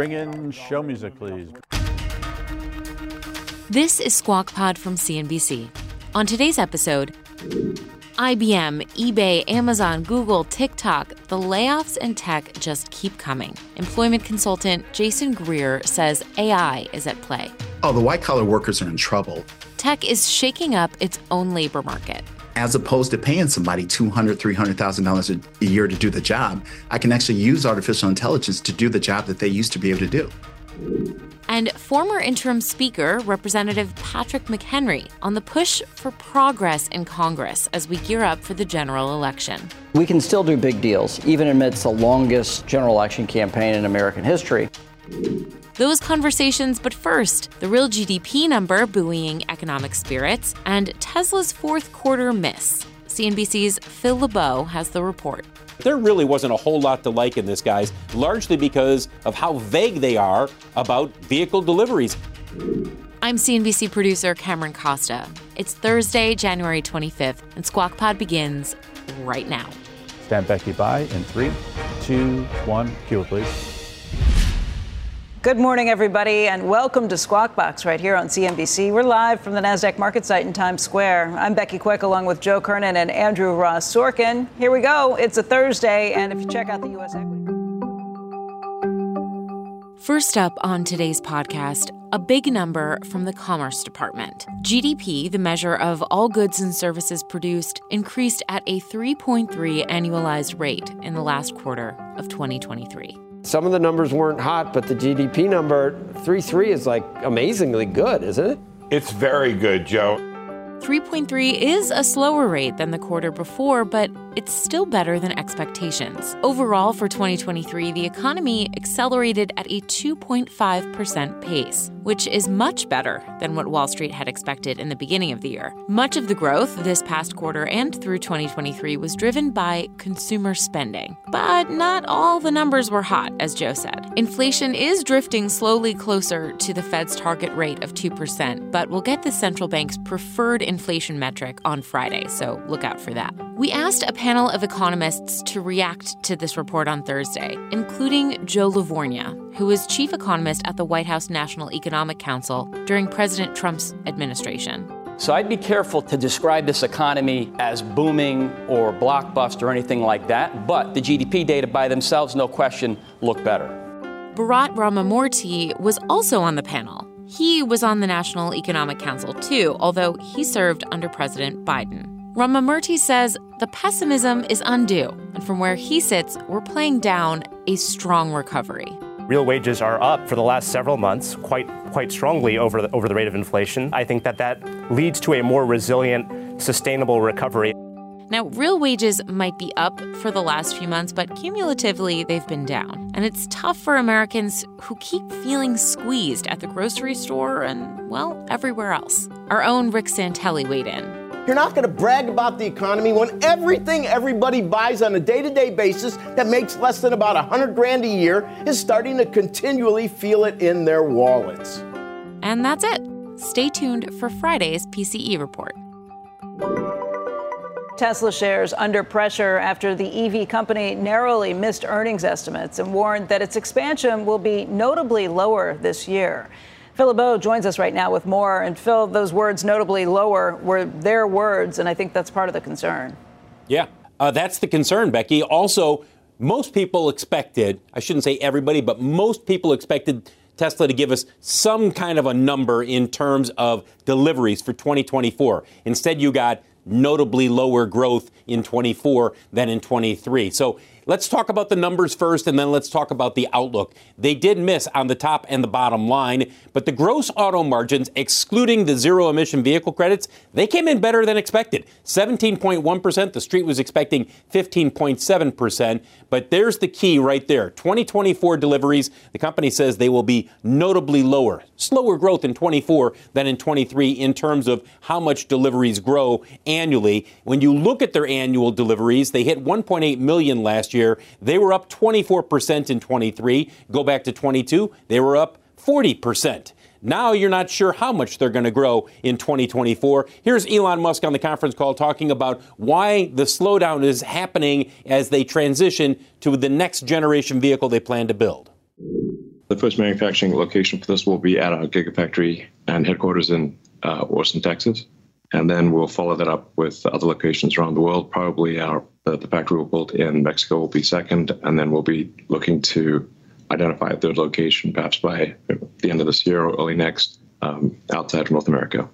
Bring in show music, please. This is Squawk Pod from CNBC. On today's episode, IBM, eBay, Amazon, Google, TikTok, the layoffs in tech just keep coming. Employment consultant Jason Greer says AI is at play. Oh, the white collar workers are in trouble. Tech is shaking up its own labor market. As opposed to paying somebody $200,000, $300,000 a year to do the job, I can actually use artificial intelligence to do the job that they used to be able to do and former interim Speaker Representative Patrick McHenry on the push for progress in Congress as we gear up for the general election. We can still do big deals, even amidst the longest general election campaign in American history. Those conversations, but first, the real GDP number buoying economic spirits and Tesla's fourth quarter miss. CNBC's Phil LeBeau has the report. There really wasn't a whole lot to like in this, guys, largely because of how vague they are about vehicle deliveries. I'm CNBC producer Cameron Costa. It's Thursday, January 25th, and Squawk Pod begins right now. Stand Becky by in three, two, one. Cue, please. Good morning, everybody, and welcome to Squawk Box right here on CNBC. We're live from the NASDAQ market site in Times Square. I'm Becky Quick along with Joe Kernen and Andrew Ross Sorkin. Here we go. It's a Thursday, and if you check out the U.S. equity. First up on today's podcast, a big number from the Commerce Department. GDP, the measure of all goods and services produced, increased at a 3.3 annualized rate in the last quarter of 2023. Some of the numbers weren't hot, but the GDP number, 3.3, is like amazingly good, isn't it? It's very good, Joe. 3.3 is a slower rate than the quarter before, but it's still better than expectations. Overall, for 2023, the economy accelerated at a 2.5% pace, which is much better than what Wall Street had expected in the beginning of the year. Much of the growth this past quarter and through 2023 was driven by consumer spending. But not all the numbers were hot, as Joe said. Inflation is drifting slowly closer to the Fed's target rate of 2%, but we'll get the central bank's preferred inflation metric on Friday, so look out for that. We asked a panel of economists to react to this report on Thursday, including Joe Lavorgna, who was chief economist at the White House National Economic Council during President Trump's administration. So I'd be careful to describe this economy as booming or blockbuster or anything like that, but the GDP data by themselves, no question, look better. Bharat Ramamurti was also on the panel. He was on the National Economic Council too, although he served under President Biden. Ramamurti says the pessimism is undue, and from where he sits, we're playing down a strong recovery. Real wages are up for the last several months, quite quite strongly over the, over the rate of inflation. I think that that leads to a more resilient, sustainable recovery. Now, real wages might be up for the last few months, but cumulatively they've been down. And it's tough for Americans who keep feeling squeezed at the grocery store and, well, everywhere else. Our own Rick Santelli weighed in. You're not going to brag about the economy when everything everybody buys on a day to day basis that makes less than about 100 grand a year is starting to continually feel it in their wallets. And that's it. Stay tuned for Friday's PCE report. Tesla shares under pressure after the EV company narrowly missed earnings estimates and warned that its expansion will be notably lower this year. Phil LeBeau joins us right now with more. And Phil, those words notably lower were their words, and I think that's part of the concern. Yeah, uh, that's the concern, Becky. Also, most people expected, I shouldn't say everybody, but most people expected Tesla to give us some kind of a number in terms of deliveries for 2024. Instead, you got notably lower growth in 24 than in 23. So let's talk about the numbers first and then let's talk about the outlook. They did miss on the top and the bottom line, but the gross auto margins, excluding the zero emission vehicle credits, they came in better than expected. 17.1%. The street was expecting 15.7%. But there's the key right there 2024 deliveries, the company says they will be notably lower. Slower growth in 24 than in 23 in terms of how much deliveries grow annually. When you look at their annual deliveries, they hit 1.8 million last year. They were up 24% in 23. Go back to 22, they were up 40%. Now you're not sure how much they're going to grow in 2024. Here's Elon Musk on the conference call talking about why the slowdown is happening as they transition to the next generation vehicle they plan to build. The first manufacturing location for this will be at our Gigafactory and headquarters in uh, Austin, Texas. And then we'll follow that up with other locations around the world. Probably our the, the factory we'll build in Mexico will be second, and then we'll be looking to identify a third location, perhaps by the end of this year or early next, um, outside of North America.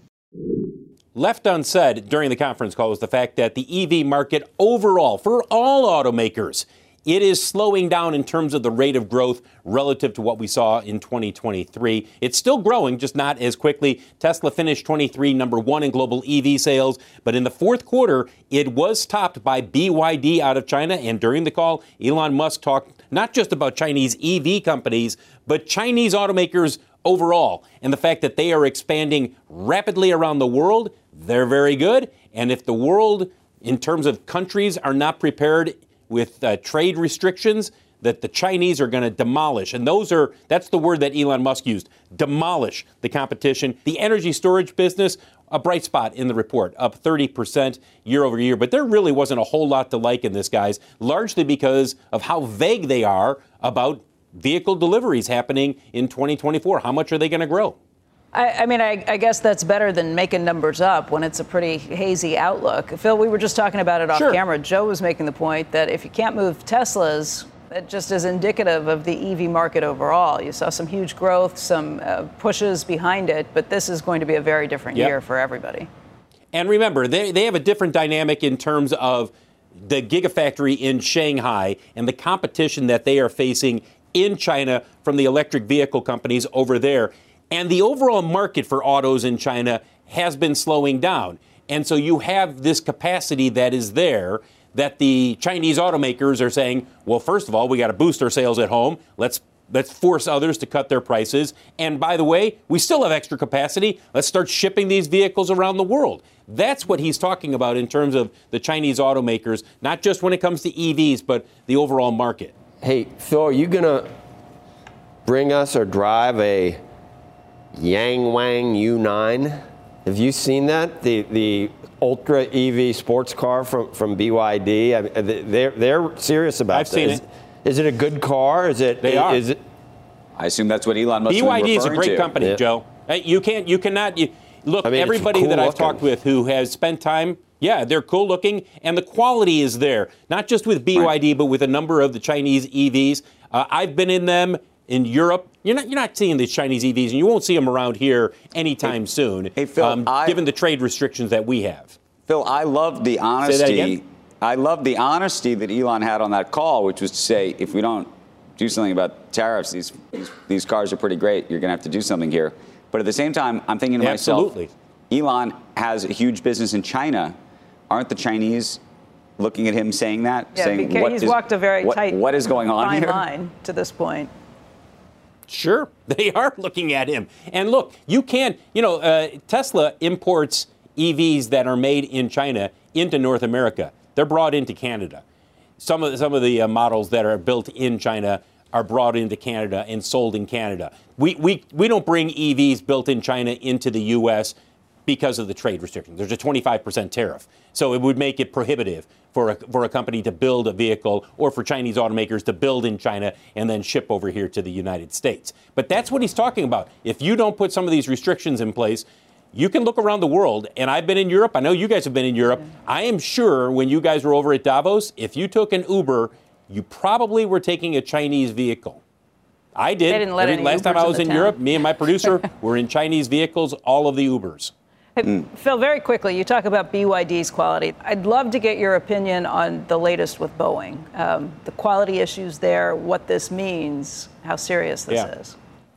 Left unsaid during the conference call was the fact that the EV market overall, for all automakers, it is slowing down in terms of the rate of growth relative to what we saw in 2023. It's still growing, just not as quickly. Tesla finished 23 number one in global EV sales, but in the fourth quarter, it was topped by BYD out of China. And during the call, Elon Musk talked not just about Chinese EV companies, but Chinese automakers overall. And the fact that they are expanding rapidly around the world, they're very good. And if the world, in terms of countries, are not prepared with uh, trade restrictions, that the Chinese are going to demolish. And those are, that's the word that Elon Musk used demolish the competition. The energy storage business, a bright spot in the report, up 30% year over year. But there really wasn't a whole lot to like in this, guys, largely because of how vague they are about vehicle deliveries happening in 2024. How much are they going to grow? I, I mean, I, I, guess that's better than making numbers up when it's a pretty hazy outlook. Phil, we were just talking about it off sure. camera. Joe was making the point that if you can't move Teslas, that just is indicative of the EV market overall. You saw some huge growth, some uh, pushes behind it, but this is going to be a very different yep. year for everybody. And remember, they, they have a different dynamic in terms of the Gigafactory in Shanghai and the competition that they are facing in China from the electric vehicle companies over there. And the overall market for autos in China has been slowing down. And so you have this capacity that is there that the Chinese automakers are saying, well, first of all, we got to boost our sales at home. Let's let's force others to cut their prices. And by the way, we still have extra capacity. Let's start shipping these vehicles around the world. That's what he's talking about in terms of the Chinese automakers, not just when it comes to EVs, but the overall market. Hey, Phil, are you going to bring us or drive a Yangwang U9? Have you seen that? The, the ultra EV sports car from, from BYD. I mean, they're, they're serious about I've seen is, it. Is it a good car? Is it? They is, are. Is it? I assume that's what Elon Musk. BYD is a great to. company, yeah. Joe. You can't. You cannot. You, look, I mean, everybody cool that I've looking. talked with who has spent time. Yeah, they're cool looking, and the quality is there. Not just with BYD, right. but with a number of the Chinese EVs. Uh, I've been in them in Europe. You're not you're not seeing these Chinese EVs, and you won't see them around here anytime hey, soon. Hey, Phil, um, I, given the trade restrictions that we have. Phil, I love the honesty. I love the honesty that Elon had on that call, which was to say, if we don't do something about tariffs, these these, these cars are pretty great. You're going to have to do something here. But at the same time, I'm thinking to Absolutely. myself, Elon has a huge business in China. Aren't the Chinese looking at him saying that? Yeah, saying, because what he's is, walked a very what, tight what is going on fine here? line to this point. Sure, they are looking at him. And look, you can't, you know, uh, Tesla imports EVs that are made in China into North America. They're brought into Canada. Some of the, some of the uh, models that are built in China are brought into Canada and sold in Canada. We, we, we don't bring EVs built in China into the U.S. because of the trade restrictions. There's a 25% tariff. So it would make it prohibitive for a, for a company to build a vehicle or for Chinese automakers to build in China and then ship over here to the United States. But that's what he's talking about. If you don't put some of these restrictions in place, you can look around the world, and I've been in Europe. I know you guys have been in Europe. I am sure when you guys were over at Davos, if you took an Uber, you probably were taking a Chinese vehicle. I did. They didn't let Every- last time I was the in. Europe, me and my producer were in Chinese vehicles, all of the Ubers. Mm. Phil, very quickly, you talk about BYD's quality. I'd love to get your opinion on the latest with Boeing, um, the quality issues there, what this means, how serious this yeah. is.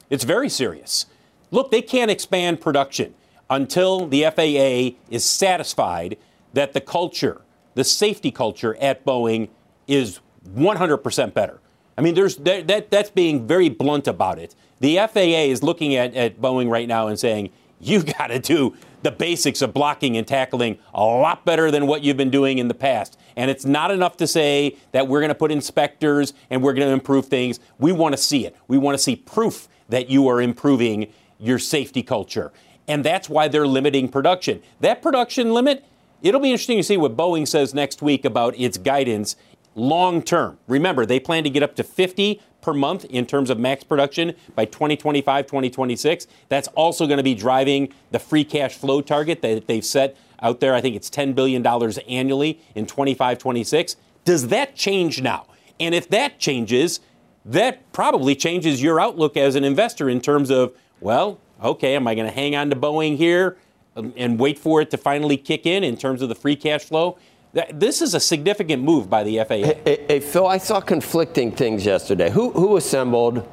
It's very serious. Look, they can't expand production until the FAA is satisfied that the culture, the safety culture at Boeing is 100% better. I mean, there's that, that, that's being very blunt about it. The FAA is looking at, at Boeing right now and saying, you got to do the basics of blocking and tackling a lot better than what you've been doing in the past. And it's not enough to say that we're going to put inspectors and we're going to improve things. We want to see it. We want to see proof that you are improving your safety culture. And that's why they're limiting production. That production limit, it'll be interesting to see what Boeing says next week about its guidance long term. Remember, they plan to get up to 50 per month in terms of max production by 2025, 2026. That's also going to be driving the free cash flow target that they've set out there. I think it's $10 billion annually in 25, 26. Does that change now? And if that changes, that probably changes your outlook as an investor in terms of, well, okay, am I going to hang on to Boeing here um, and wait for it to finally kick in in terms of the free cash flow? This is a significant move by the FAA. Hey, hey, Phil, I saw conflicting things yesterday. Who, who assembled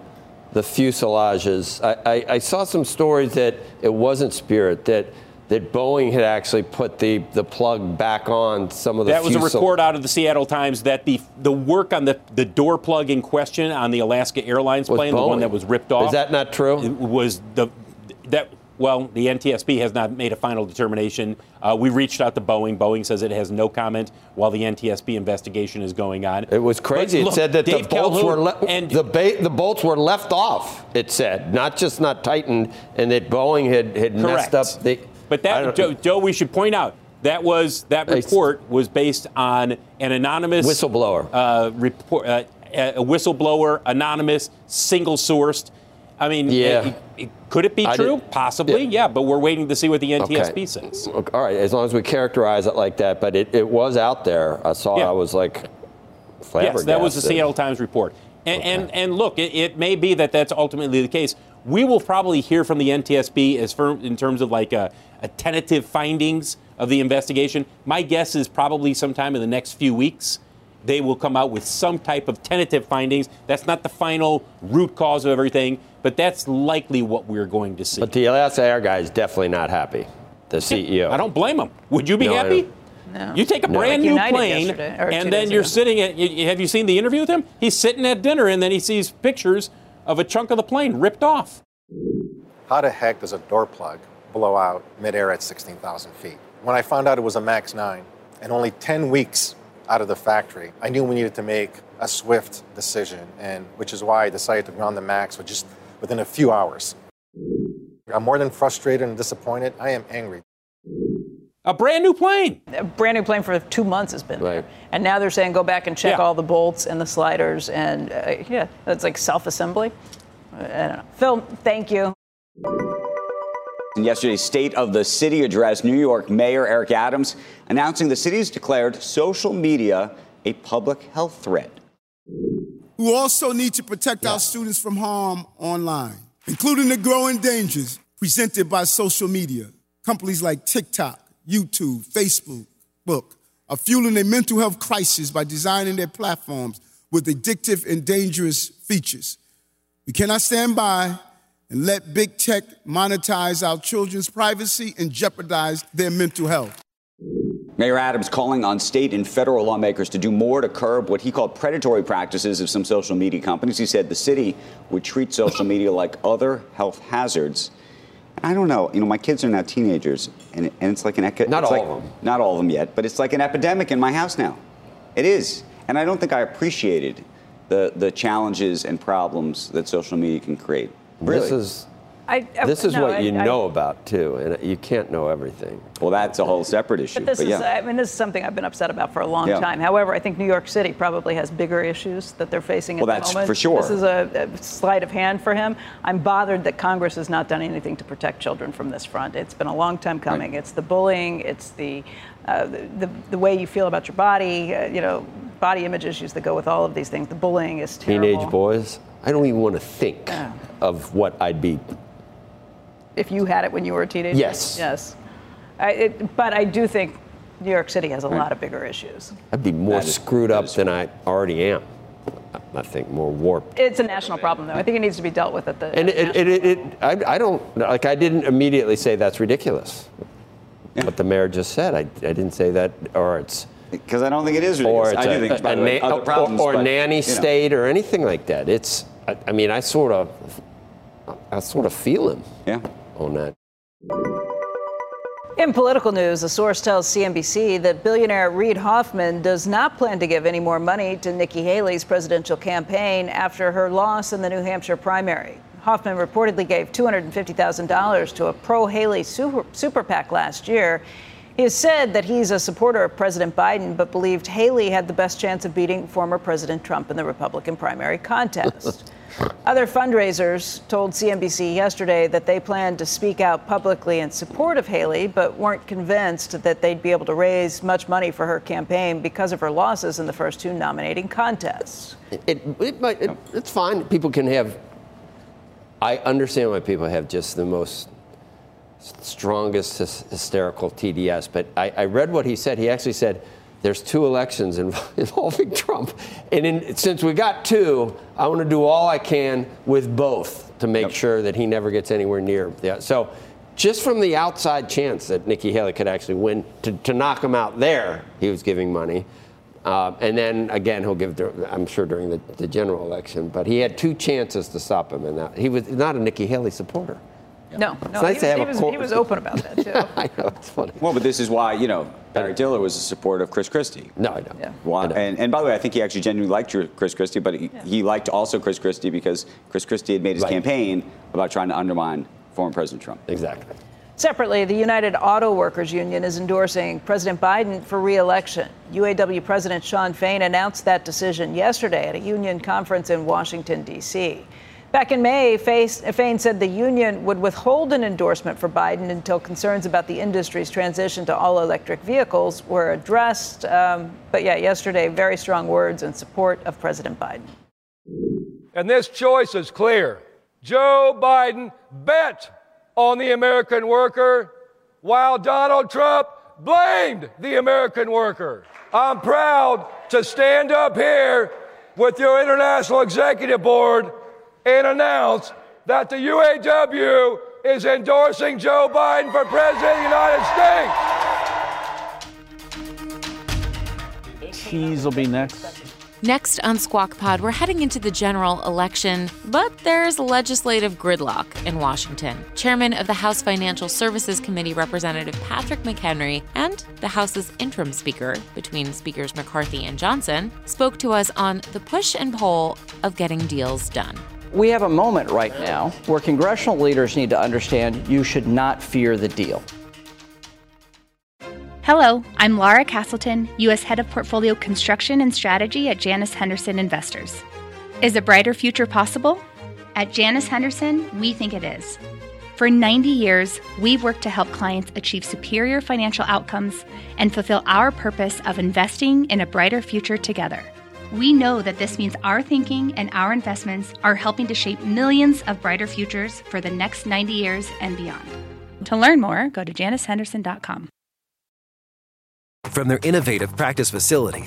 the fuselages? I, I, I, saw some stories that it wasn't Spirit, that, that Boeing had actually put the, the plug back on some of the That was a report out of the Seattle Times that the, the work on the, the door plug in question on the Alaska Airlines plane, the one that was ripped off. Is that not true? was the that well, the NTSB has not made a final determination. Uh, we reached out to Boeing. Boeing says it has no comment while the NTSB investigation is going on. It was crazy. Look, it said that Dave the bolts Calhoun were le- and the, ba- the bolts were left off. It said not just not tightened, and that Boeing had had correct. messed up the. But that, Joe, Joe, we should point out that was that report was based on an anonymous whistleblower uh, report, uh, a whistleblower, anonymous, single sourced. I mean, yeah. It, it, could it be true? Possibly, yeah. yeah. But we're waiting to see what the NTSB okay. says. All right, as long as we characterize it like that. But it, it was out there. I saw. Yeah. I was like, Yes, that was the Seattle Times report. And okay. and, and look, it, it, may be that that's ultimately the case. We will probably hear from the NTSB as in terms of like a, a tentative findings of the investigation. My guess is probably sometime in the next few weeks they will come out with some type of tentative findings. That's not the final root cause of everything, but that's likely what we're going to see. But the Alaska Air guy is definitely not happy, the CEO. I don't blame him. Would you be no, happy? No. You take a no. brand like new plane, and then you're ago. sitting at. You, have you seen the interview with him? He's sitting at dinner, and then he sees pictures of a chunk of the plane ripped off. How the heck does a door plug blow out midair at 16,000 feet? When I found out it was a MAX 9, and only 10 weeks out of the factory. I knew we needed to make a swift decision, and which is why I decided to ground the Max with just within a few hours. I'm more than frustrated and disappointed. I am angry. A brand new plane. A brand new plane for two months has been right. there. And now they're saying go back and check yeah. all the bolts and the sliders. And uh, yeah, that's like self assembly. I don't know. Phil, thank you. In yesterday's State of the City address, New York Mayor Eric Adams announcing the city has declared social media a public health threat. We also need to protect yeah. our students from harm online, including the growing dangers presented by social media. Companies like TikTok, YouTube, Facebook, Book are fueling a mental health crisis by designing their platforms with addictive and dangerous features. We cannot stand by and let big tech monetize our children's privacy and jeopardize their mental health. Mayor Adams calling on state and federal lawmakers to do more to curb what he called predatory practices of some social media companies. He said the city would treat social media like other health hazards. I don't know. You know, my kids are now teenagers, and, and it's like an eco- not all like, of them, not all of them yet, but it's like an epidemic in my house now. It is, and I don't think I appreciated the the challenges and problems that social media can create. Really? This is I, I, this is no, what I, you know about too, and you can't know everything. Well, that's a whole separate issue. But this but is, I mean, this is something I've been upset about for a long yeah. time. However, I think New York City probably has bigger issues that they're facing well, at the moment. Well, that's for sure. This is a, a, sleight of hand for him. I'm bothered that Congress has not done anything to protect children from this front. It's been a long time coming. Right. It's the bullying. It's the, uh, the, the, the way you feel about your body. Uh, you know, body image issues that go with all of these things. The bullying is terrible. Teenage boys. I don't even want to think of what I'd be if you had it when you were a teenager? Yes. Yes. I, it, but I do think New York City has a lot of bigger issues. I'd be more screwed up than I already am. I think more warped. It's a national problem, though. I think it needs to be dealt with at the. And it, it, it, it I, I, don't like. I didn't immediately say that's ridiculous. Yeah. What the mayor just said, I, I didn't say that, or it's because I don't think it is ridiculous. Or it's I a, do think a, a, way, or, problems, or but, nanny you know. state or anything like that. It's. I, I mean, I sort of, I sort of feel him. Yeah. On that. In political news, a source tells CNBC that billionaire Reid Hoffman does not plan to give any more money to Nikki Haley's presidential campaign after her loss in the New Hampshire primary. Hoffman reportedly gave $250,000 to a pro Haley super, super PAC last year. He has said that he's a supporter of President Biden, but believed Haley had the best chance of beating former President Trump in the Republican primary contest. Other fundraisers told CNBC yesterday that they planned to speak out publicly in support of Haley, but weren't convinced that they'd be able to raise much money for her campaign because of her losses in the first two nominating contests. It, it, it it, it's fine. People can have. I understand why people have just the most strongest hysterical TDS, but I, I read what he said. He actually said there's two elections involving Trump. And in, since we got two, I want to do all I can with both to make yep. sure that he never gets anywhere near. Yeah. So just from the outside chance that Nikki Haley could actually win, to, to knock him out there, he was giving money. Uh, and then again, he'll give, I'm sure, during the, the, general election. But he had two chances to stop him, and he was not a Nikki Haley supporter. No, no, nice he, was, he, was, he was open about that too. I know it's funny. Well, but this is why you know Barry Diller was a supporter of Chris Christie. No, I don't. Yeah. Why, I And, and by the way, I think he actually genuinely liked Chris Christie, but he, yeah. he liked also Chris Christie because Chris Christie had made his right. campaign about trying to undermine former President Trump. Exactly. Separately, the United Auto Workers Union is endorsing President Biden for re-election. UAW President Shawn Fain announced that decision yesterday at a union conference in Washington, D.C. Back in May, Fain said the union would withhold an endorsement for Biden until concerns about the industry's transition to all electric vehicles were addressed. Um, but yeah, yesterday, very strong words in support of President Biden. And this choice is clear Joe Biden bet on the American worker while Donald Trump blamed the American worker. I'm proud to stand up here with your International Executive Board and announce that the UAW is endorsing Joe Biden for President of the United States. Cheese will be next. Next on Squawk Pod, we're heading into the general election, but there's legislative gridlock in Washington. Chairman of the House Financial Services Committee, Representative Patrick McHenry, and the House's interim speaker, between Speakers McCarthy and Johnson, spoke to us on the push and pull of getting deals done. We have a moment right now where congressional leaders need to understand you should not fear the deal. Hello, I'm Laura Castleton, U.S. Head of Portfolio Construction and Strategy at Janus Henderson Investors. Is a brighter future possible? At Janus Henderson, we think it is. For 90 years, we've worked to help clients achieve superior financial outcomes and fulfill our purpose of investing in a brighter future together. We know that this means our thinking and our investments are helping to shape millions of brighter futures for the next 90 years and beyond. To learn more, go to janushenderson.com. From their innovative practice facility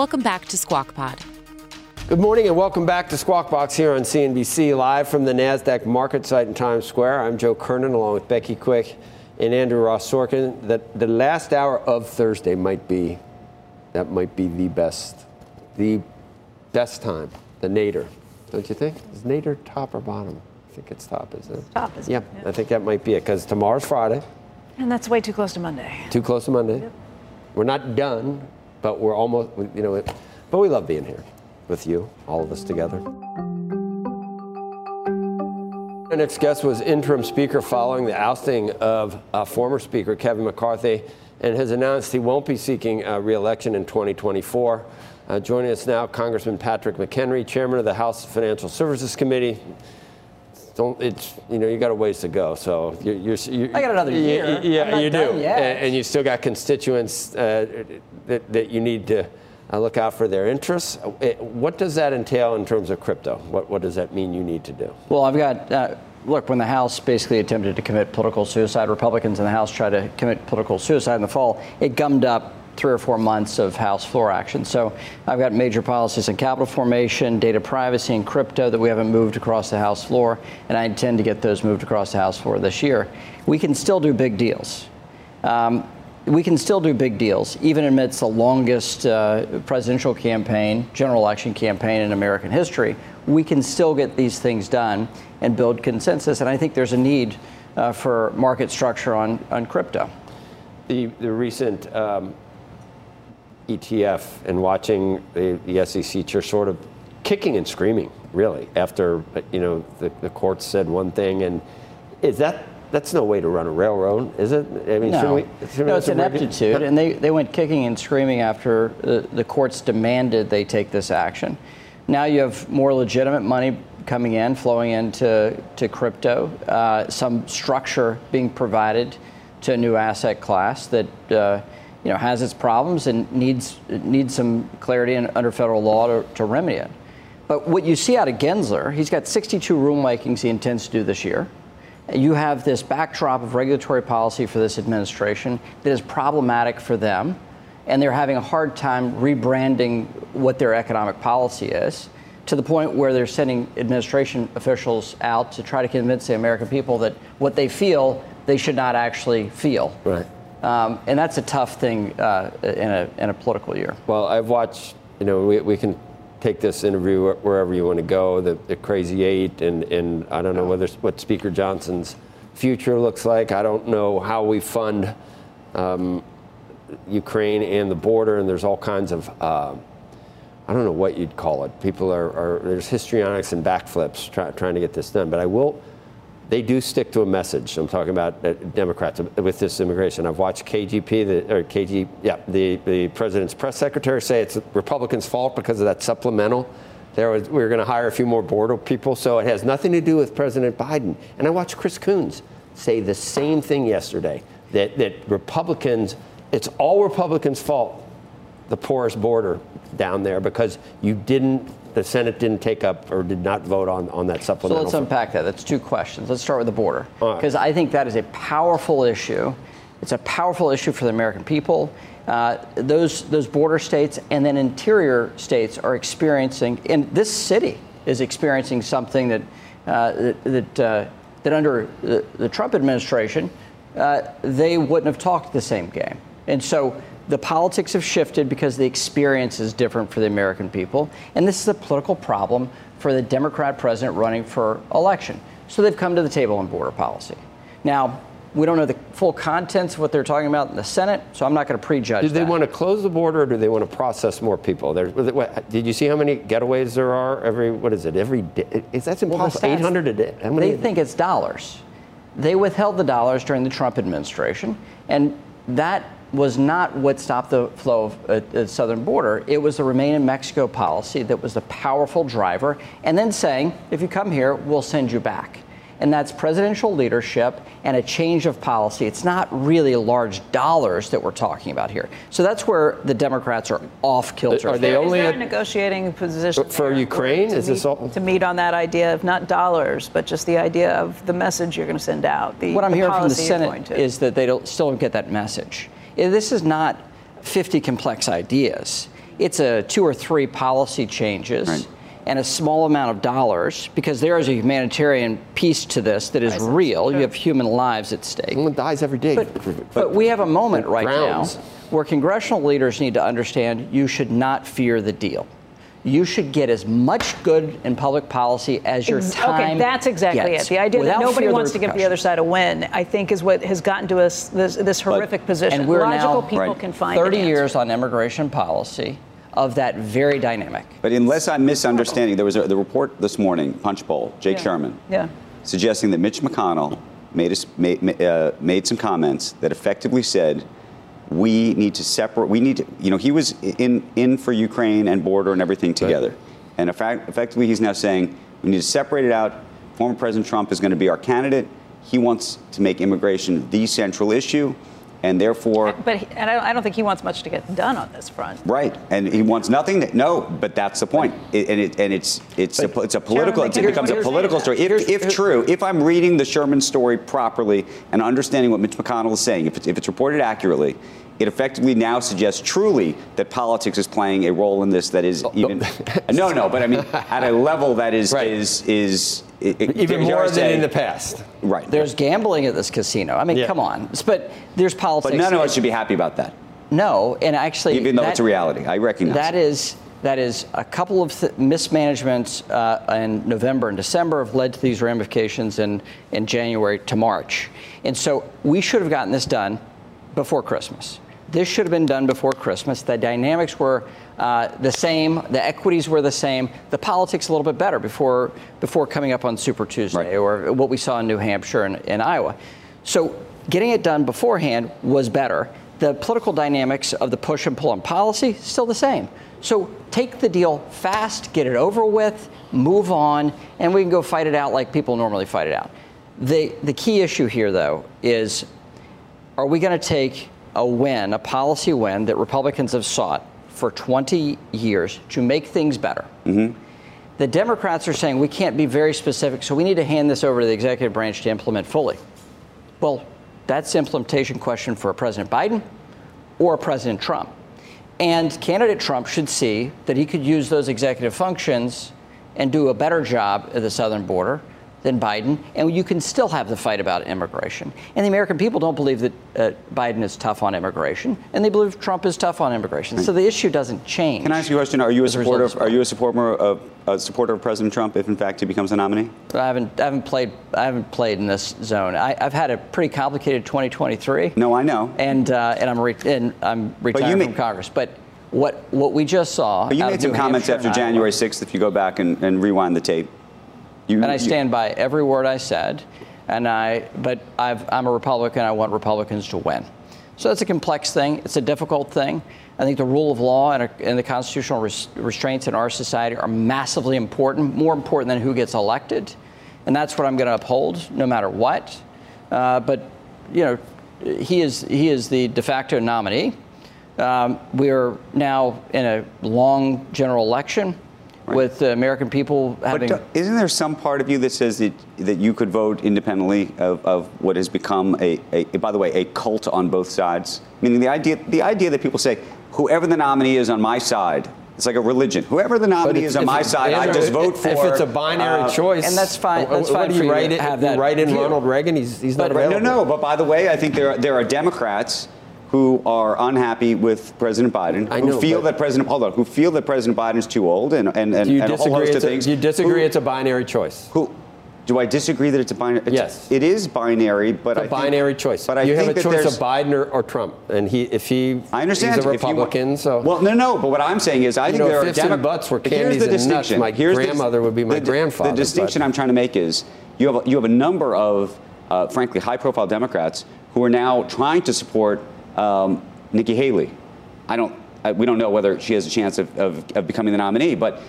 Welcome back to Squawk Pod. Good morning and welcome back to Squawk Box here on CNBC, live from the NASDAQ market site in Times Square. I'm Joe Kernen along with Becky Quick and Andrew Ross Sorkin. The, the last hour of Thursday might be, that might be the best, the best time, the nadir, don't you think? Is nadir top or bottom? I think it's top, isn't it? Top, isn't yeah, it? Yeah, I think that might be it because tomorrow's Friday. And that's way too close to Monday. Too close to Monday. Yep. We're not done but we're almost, you know, but we love being here with you, all of us together. Our next guest was interim speaker following the ousting of uh, former Speaker Kevin McCarthy and has announced he won't be seeking uh, re-election in 2024. Uh, joining us now, Congressman Patrick McHenry, chairman of the House Financial Services Committee. Don't it's you know you got a ways to go, so you're. you're, you're I got another year. You, yeah, you do. And, and you still got constituents uh, that that you need to. Uh, look out for their interests. Uh, What does that entail in terms of crypto? What, what does that mean you need to do? Well, I've got. Uh, look, when the House basically attempted to commit political suicide, Republicans in the House tried to commit political suicide in the fall. It gummed up three or four months of House floor action. So I've got major policies in capital formation, data privacy, and crypto that we haven't moved across the House floor, and I intend to get those moved across the House floor this year. We can still do big deals. Um, we can still do big deals, even amidst the longest uh, presidential campaign, general election campaign in American history. We can still get these things done and build consensus. And I think there's a need uh, for market structure on, on crypto. The, the recent um, ETF and watching the, the SEC chair sort of kicking and screaming, really, after you know the, the court said one thing, and is that that's no way to run a railroad, is it? I mean, no, we, no it's ineptitude, and they, they went kicking and screaming after the, the courts demanded they take this action. Now you have more legitimate money coming in, flowing into to crypto, uh, some structure being provided to a new asset class that uh, you know has its problems and needs needs some clarity in, under federal law to, to remedy it. But what you see out of Gensler, he's got 62 rulemakings he intends to do this year. You have this backdrop of regulatory policy for this administration that is problematic for them, and they're having a hard time rebranding what their economic policy is to the point where they're sending administration officials out to try to convince the American people that what they feel they should not actually feel. Right. Um, and that's a tough thing uh, in, a, in a political year. Well, I've watched, you know, we, we can take this interview wherever you want to go, the, the Crazy Eight, and, and I don't know whether what Speaker Johnson's future looks like. I don't know how we fund um, Ukraine and the border, and there's all kinds of, uh, I don't know what you'd call it. People are, are there's histrionics and backflips try, trying to get this done. But I will, they do stick to a message. I'm talking about uh, Democrats with this immigration. I've watched KJP, the, or KG, yeah, the, the president's press secretary say it's Republicans' fault because of that supplemental. There was, we were going to hire a few more border people, so it has nothing to do with President Biden. And I watched Chris Coons say the same thing yesterday that, that Republicans, it's all Republicans' fault, the porous border down there, because you didn't the Senate didn't take up or did not vote on, on that supplemental. So let's unpack that. That's two questions. Let's start with the border. Because right. I think that is a powerful issue. It's a powerful issue for the American people. Uh, those, those border states and then interior states are experiencing, and this city is experiencing something that, uh, that, that, uh, that under the, the, Trump administration, uh, they wouldn't have talked the same game. And so the politics have shifted because the experience is different for the American people. And this is a political problem for the Democrat president running for election. So they've come to the table on border policy. Now, we don't know the full contents of what they're talking about in the Senate, so I'm not going to prejudge. Do they that. want to close the border, or do they want to process more people? There, what, did you see how many getaways there are every? What is it? Every day? Is that impossible? Well, 800 a day. They think it's dollars. They withheld the dollars during the Trump administration, and that was not what stopped the flow of uh, the southern border. It was the Remain in Mexico policy that was the powerful driver, and then saying, if you come here, we'll send you back. And that's presidential leadership and a change of policy. It's not really large dollars that we're talking about here. So that's where the Democrats are off kilter. Are they only is there a negotiating position for Ukraine? Is meet, this all? to meet on that idea of not dollars, but just the idea of the message you're going to send out? The, what I'm the hearing from the policy you're Senate is that they don't, still don't get that message. Eh, this is not 50 complex ideas. It's a two or three policy changes and a small amount of dollars because there is a humanitarian piece to this that is real. You have human lives at stake. Someone dies every day. But, but we have a moment right now where congressional leaders need to understand you should not fear the deal. You should get as much good in public policy as your Ex- time. Okay, that's exactly gets, it. The idea that nobody fear of the wants to give the other side a win, I think, is what has gotten to us this, this horrific position. And we're Logical now people can find 30 an years on immigration policy of that very dynamic. But unless I'm misunderstanding, there was a, the report this morning, Punch Bowl, Jake Yeah. Sherman. Yeah. suggesting that Mitch McConnell made, a, made, uh, made some comments that effectively said we need to separate. We need to, you know, he was in in for Ukraine and border and everything together, right. and effect, effectively he's now saying we need to separate it out. Former President Trump is going to be our candidate. He wants to make immigration the central issue and therefore. Uh, but he, and I don't think he wants much to get done on this front. Right, and he wants nothing. To, no, but that's the point. It, and it, and it's it's a, it's a political. It becomes a political story. If, if true, if I'm reading the Sherman story properly and understanding what Mitch McConnell is saying, if it's, if it's reported accurately, it effectively now suggests truly that politics is playing a role in this that is oh, even no no but I mean at a level that is right. is is it, even more than say, in the past. Right. There's gambling at this casino. I mean, yeah. come on. But there's politics. But none of us should be happy about that. No, and actually, even though that, it's a reality, I recognize that is that is a couple of th- mismanagements uh, in November and December have led to these ramifications in, in January to March. And so we should have gotten this done before Christmas. This should have been done before Christmas. The dynamics were uh, the same, the equities were the same, the politics a little bit better before before coming up on Super Tuesday right. or what we saw in New Hampshire and, and Iowa. So getting it done beforehand was better. The political dynamics of the push and pull on policy still the same. So take the deal fast, get it over with, move on, and we can go fight it out like people normally fight it out. The the key issue here though is are we going to take a win, a policy win that Republicans have sought for 20 years to make things better. Mm-hmm. The Democrats are saying we can't be very specific, so we need to hand this over to the executive branch to implement fully. Well, that's implementation question for President Biden or President Trump. And candidate Trump should see that he could use those executive functions and do a better job at the southern border than Biden, and you can still have the fight about immigration. And the American people don't believe that uh, Biden is tough on immigration, and they believe Trump is tough on immigration. So the issue doesn't change. Can I ask you a question? Are you a supporter? Of, are you a supporter of a supporter of President Trump if, in fact, he becomes the nominee? I haven't, I haven't played. I haven't played in this zone. I, have had a pretty complicated 2023. No, I know. And uh, and I'm re- and I'm retiring from Congress, but. What, what we just saw. But you made some comments after January 6th, if you go back and, and rewind the tape. You, and I stand by every word I said. And I, but i am a Republican. I want Republicans to win. So that's a complex thing. It's a difficult thing. I think the rule of law and, and the constitutional res- restraints in our society are massively important, more important than who gets elected. And that's what I'm going to uphold, no matter what. Uh, but you know, he is he is the de facto nominee. Um, we are now in a long general election right. with the American people having. But isn't there some part of you that says that, that you could vote independently of, of what has become a, a, by the way, a cult on both sides? Meaning the idea, the idea that people say, whoever the nominee is on my side, it's like a religion. Whoever the nominee is on my side, I just vote for. If it's a binary uh, choice, and that's fine. That's fine. What do you write it? Have that write in view. Ronald Reagan? He's, he's but, not available. No, no. But by the way, I think there are, there are Democrats who are unhappy with President Biden, I who know, feel that President hold on, who feel that President Biden is too old, and and, and, and a whole host of a, things. You disagree? Who, it's a binary choice. Who? Do I disagree that it's a binary? Yes, it is binary, but it's a I binary choice. But I you think have a choice of Biden or, or, Trump, and he if he I understand he's a Republican. So well, no, no. But what I'm saying is, I think know, there are Demo- butts were candies the and nuts. My here's grandmother the, would be my the, grandfather. The distinction but. I'm trying to make is you have a, you have a number of, uh, frankly, high-profile Democrats who are now trying to support um, Nikki Haley I don't. I, we don't know whether she has a chance of, of, of becoming the nominee, but.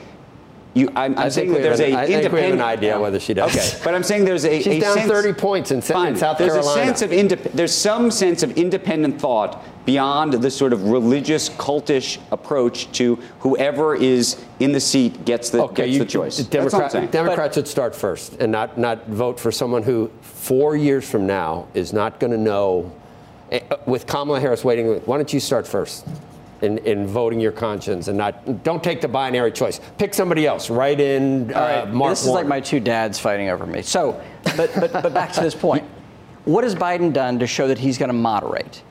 You, I'm, I'm saying that there's an, a I independent. think we have an idea whether she does. Okay, but I'm saying there's a. She's a down sense, 30 points in, in South there's Carolina. A sense of indep- there's some sense of independent thought beyond the sort of religious, cultish approach to whoever is in the seat gets the okay, gets you, the choice. Democrat, Democrats should start first and not not vote for someone who four years from now is not going to know. Eh, with Kamala Harris waiting, why don't you start first? in, in voting your conscience and not don't take the binary choice. Pick somebody else. Write in uh, All right. Mark. This is like my two dads fighting over me. So, but but but back to this point. What has Biden done to show that he's going to moderate?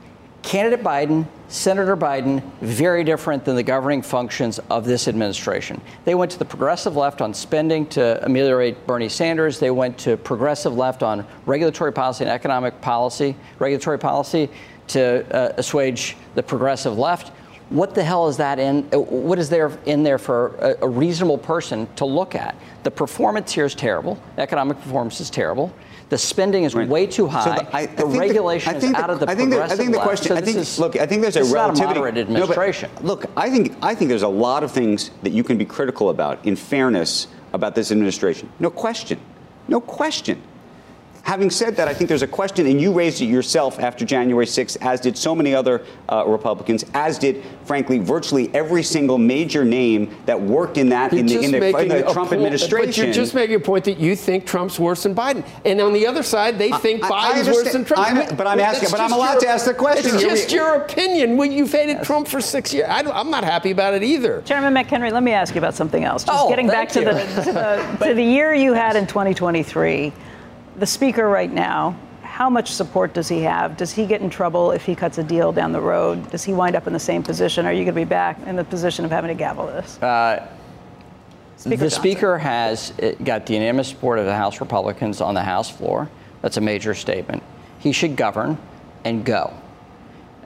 Candidate Biden, Senator Biden, very different than the governing functions of this administration. They went to the progressive left on spending to ameliorate Bernie Sanders. They went to progressive left on regulatory policy and economic policy, regulatory policy to uh, assuage the progressive left what the hell is that in? What is there in there for a, a reasonable person to look at? The performance here is terrible. Economic performance is terrible. The spending is right. way too high. So the, I, the I regulation the, is out of the I think the, I think the question. I think is, look. I think there's a relativity. Not a. No, look, I think I think there's a lot of things that you can be critical about. In fairness, about this administration, no question, no question. Having said that, I think there's a question, and you raised it yourself after January 6th, as did so many other uh, Republicans, as did, frankly, virtually every single major name that worked in that in the, in the, in the Trump point, administration. But you're just making a point that you think Trump's worse than Biden, and on the other side, they think I, Biden's I worse than Trump. I'm, but I'm asking, but I'm allowed your, to ask the question. It's just your opinion. When you've hated yes. Trump for six years, I am not happy about it either. Chairman McHenry, let me ask you about something else. Just oh, getting back to the, to the, to the year you had in 2023 the speaker right now, how much support does he have? Does he get in trouble if he cuts a deal down the road? Does he wind up in the same position? Are you going to be back in the position of having to gavel this? Uh, speaker the Johnson. Speaker has got the unanimous support of the House Republicans on the House floor. That's a major statement. He should govern and go.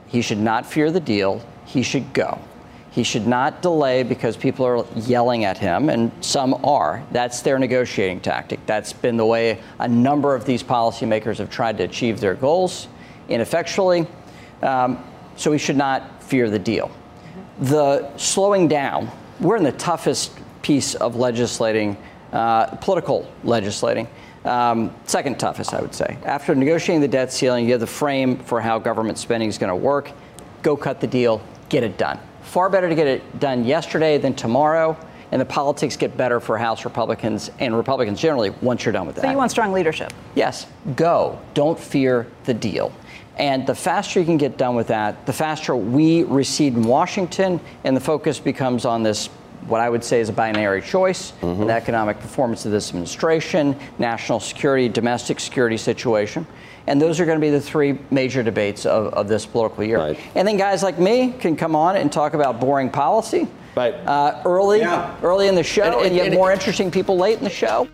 He should not fear the deal. He should go. He should not delay because people are yelling at him, and some are. That's their negotiating tactic. That's been the way a number of these policymakers have tried to achieve their goals ineffectually. Um, so he should not fear the deal. The slowing down, we're in the toughest piece of legislating, uh, political legislating. Um, second toughest, I would say. After negotiating the debt ceiling, you have the frame for how government spending is going to work. Go cut the deal, get it done. Far better to get it done yesterday than tomorrow. And the politics get better for House Republicans and Republicans generally once you're done with that. So you want strong leadership? Yes. Go. Don't fear the deal. And the faster you can get done with that, the faster we recede in Washington, and the focus becomes on this what I would say is a binary choice mm-hmm. the economic performance of this administration, national security, domestic security situation. And those are going to be the three major debates of, of this political year. Right. And then guys like me can come on and talk about boring policy right. Uh, early, yeah. early in the show, and, and, and you have more interesting people late in the show.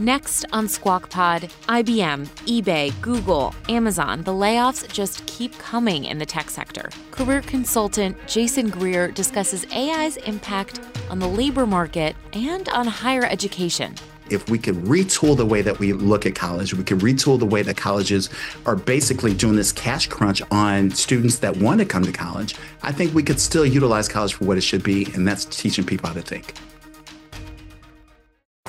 Next on Squawk Pod, IBM, eBay, Google, Amazon, the layoffs just keep coming in the tech sector. Career consultant Jason Greer discusses AI's impact on the labor market and on higher education if we could retool the way that we look at college, we could retool the way that colleges are basically doing this cash crunch on students that want to come to college, I think we could still utilize college for what it should be, and that's teaching people how to think.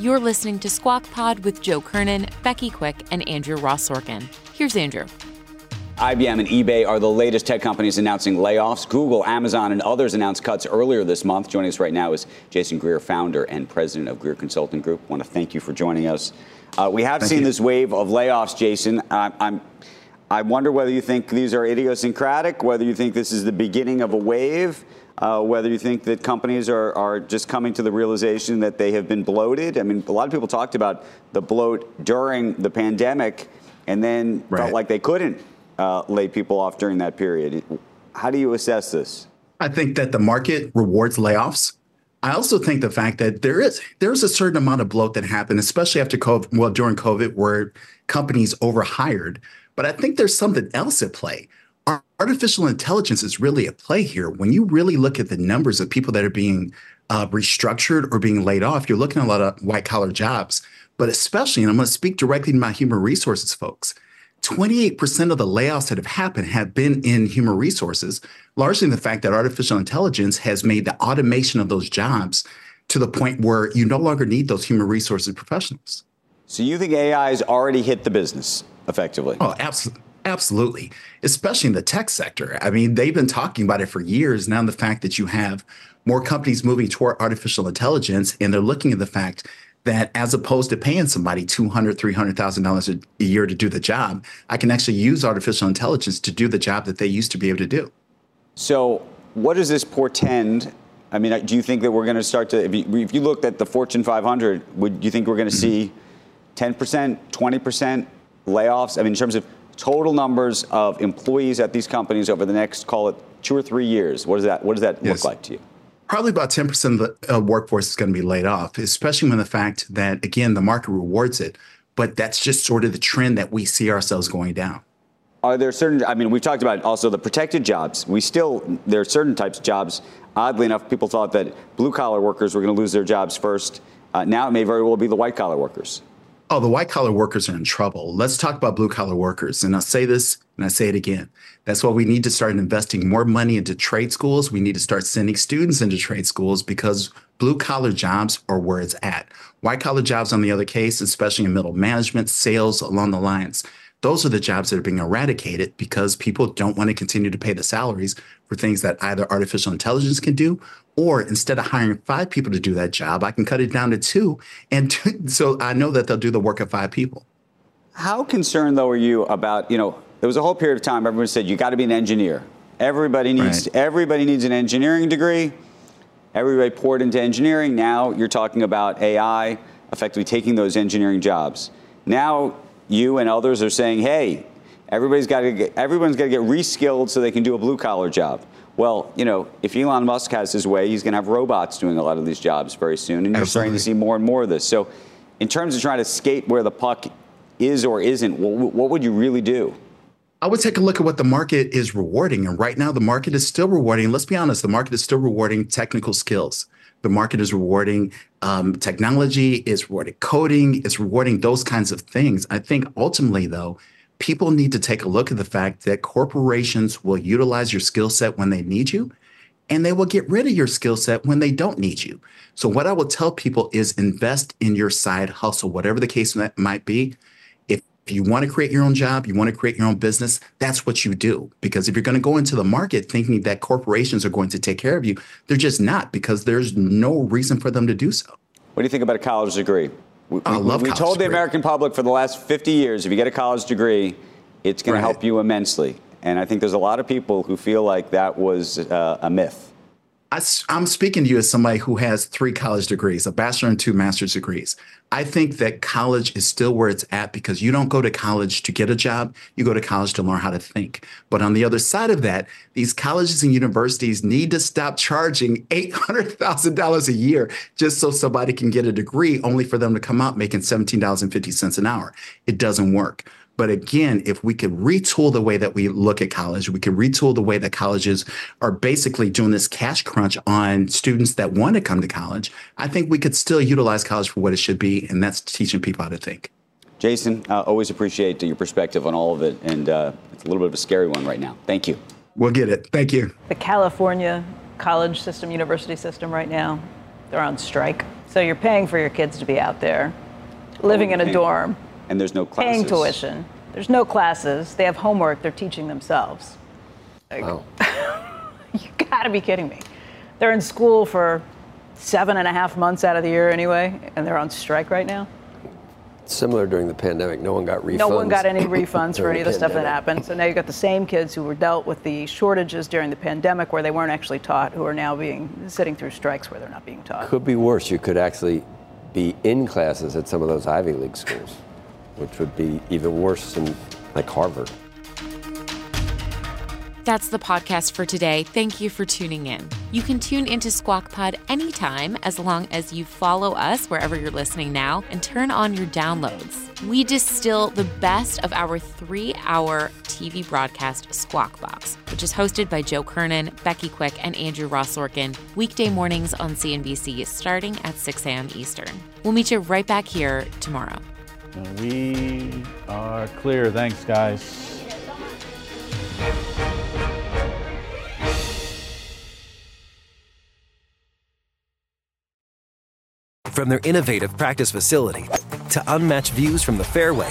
You're listening to Squawk Pod with Joe Kernen, Becky Quick, and Andrew Ross Sorkin. Here's Andrew. IBM and eBay are the latest tech companies announcing layoffs. Google, Amazon, and others announced cuts earlier this month. Joining us right now is Jason Greer, founder and president of Greer Consulting Group. I want to thank you for joining us. Uh, we have thank seen you. this wave of layoffs, Jason. Uh, I'm, I wonder whether you think these are idiosyncratic, whether you think this is the beginning of a wave uh, whether you think that companies are, are just coming to the realization that they have been bloated. I mean, a lot of people talked about the bloat during the pandemic and then right. felt like they couldn't uh, lay people off during that period. How do you assess this? I think that the market rewards layoffs. I also think the fact that there is there's a certain amount of bloat that happened, especially after COVID, well during COVID, where companies overhired. But I think there's something else at play artificial intelligence is really at play here. When you really look at the numbers of people that are being uh, restructured or being laid off, you're looking at a lot of white collar jobs. But especially, and I'm going to speak directly to my human resources folks. 28% of the layoffs that have happened have been in human resources, largely in the fact that artificial intelligence has made the automation of those jobs to the point where you no longer need those human resources professionals. So you think AI has already hit the business effectively? Oh, absolutely. Absolutely, especially in the tech sector. I mean, they've been talking about it for years now. The fact that you have more companies moving toward artificial intelligence, and they're looking at the fact that as opposed to paying somebody $200,000, $300,000 a year to do the job, I can actually use artificial intelligence to do the job that they used to be able to do. So, what does this portend? I mean, do you think that we're going to start to, if you, if you looked at the Fortune 500, would you think we're going to mm-hmm. see 10%, 20% layoffs? I mean, in terms of total numbers of employees at these companies over the next, call it two or three years, what does that, what does that yes. look like to you? probably about 10% of the uh, workforce is going to be laid off, especially when the fact that, again, the market rewards it. But that's just sort of the trend that we see ourselves going down. Are there certain, I mean, we've talked about also the protected jobs. We still, there are certain types of jobs. Oddly enough, people thought that blue collar workers were going to lose their jobs first. Uh, now it may very well be the white collar workers. Oh, the white collar workers are in trouble. Let's talk about blue collar workers. And I'll say this and I say it again. That's why we need to start investing more money into trade schools. We need to start sending students into trade schools because blue collar jobs are where it's at. White collar jobs, on the other case, especially in middle management, sales, along the lines, those are the jobs that are being eradicated because people don't want to continue to pay the salaries for things that either artificial intelligence can do or instead of hiring five people to do that job, I can cut it down to two. And so I know that they'll do the work of five people. How concerned, though, are you about, you know, there was a whole period of time everyone said you got to be an engineer. Everybody needs right. everybody needs an engineering degree. Everybody poured into engineering. Now you're talking about AI effectively taking those engineering jobs. Now you and others are saying, "Hey, everybody's got to get everyone's got to get reskilled so they can do a blue collar job." Well, you know, if Elon Musk has his way, he's going to have robots doing a lot of these jobs very soon, and you're starting to see more and more of this. So, in terms of trying to skate where the puck is or isn't, what would you really do? I would take a look at what the market is rewarding. And right now, the market is still rewarding. Let's be honest, the market is still rewarding technical skills. The market is rewarding um, technology, it's rewarding coding, it's rewarding those kinds of things. I think ultimately, though, people need to take a look at the fact that corporations will utilize your skill set when they need you and they will get rid of your skill set when they don't need you. So, what I will tell people is invest in your side hustle, whatever the case might be. If you want to create your own job, you want to create your own business, that's what you do. Because if you're going to go into the market thinking that corporations are going to take care of you, they're just not because there's no reason for them to do so. What do you think about a college degree? We, I love we told degree. the American public for the last 50 years if you get a college degree, it's going right. to help you immensely. And I think there's a lot of people who feel like that was uh, a myth. I, am speaking to you as somebody who has three college degrees, a bachelor and two master's degrees. I think that college is still where it's at because you don't go to college to get a job. You go to college to learn how to think. But on the other side of that, these colleges and universities need to stop charging $800,000 a year just so somebody can get a degree, only for them to come out making $17.50 an hour. It doesn't work. But again, if we could retool the way that we look at college, we could retool the way that colleges are basically doing this cash crunch on students that want to come to college, I think we could still utilize college for what it should be, and that's teaching people how to think. Jason, uh, always appreciate your perspective on all of it, and uh, it's a little bit of a scary one right now. Thank you. We'll get it. Thank you. The California college system, university system right now, they're on strike. So you're paying for your kids to be out there, living in a dorm and there's no classes. Paying tuition. There's no classes. They have homework. They're teaching themselves. Like, wow. you gotta be kidding me. They're in school for seven and a half months out of the year anyway, and they're on strike right now. Similar during the pandemic, no one got refunds. No one got any refunds for any of the stuff that happened. So now you've got the same kids who were dealt with the shortages during the pandemic where they weren't actually taught, who are now being sitting through strikes where they're not being taught. Could be worse. You could actually be in classes at some of those Ivy League schools which would be even worse than like Harvard. That's the podcast for today. Thank you for tuning in. You can tune into Squawk Pod anytime as long as you follow us wherever you're listening now and turn on your downloads. We distill the best of our three hour TV broadcast, Squawk Box, which is hosted by Joe Kernen, Becky Quick, and Andrew Ross Sorkin, weekday mornings on CNBC starting at 6 a.m. Eastern. We'll meet you right back here tomorrow. We are clear. Thanks, guys. From their innovative practice facility to unmatched views from the fairway.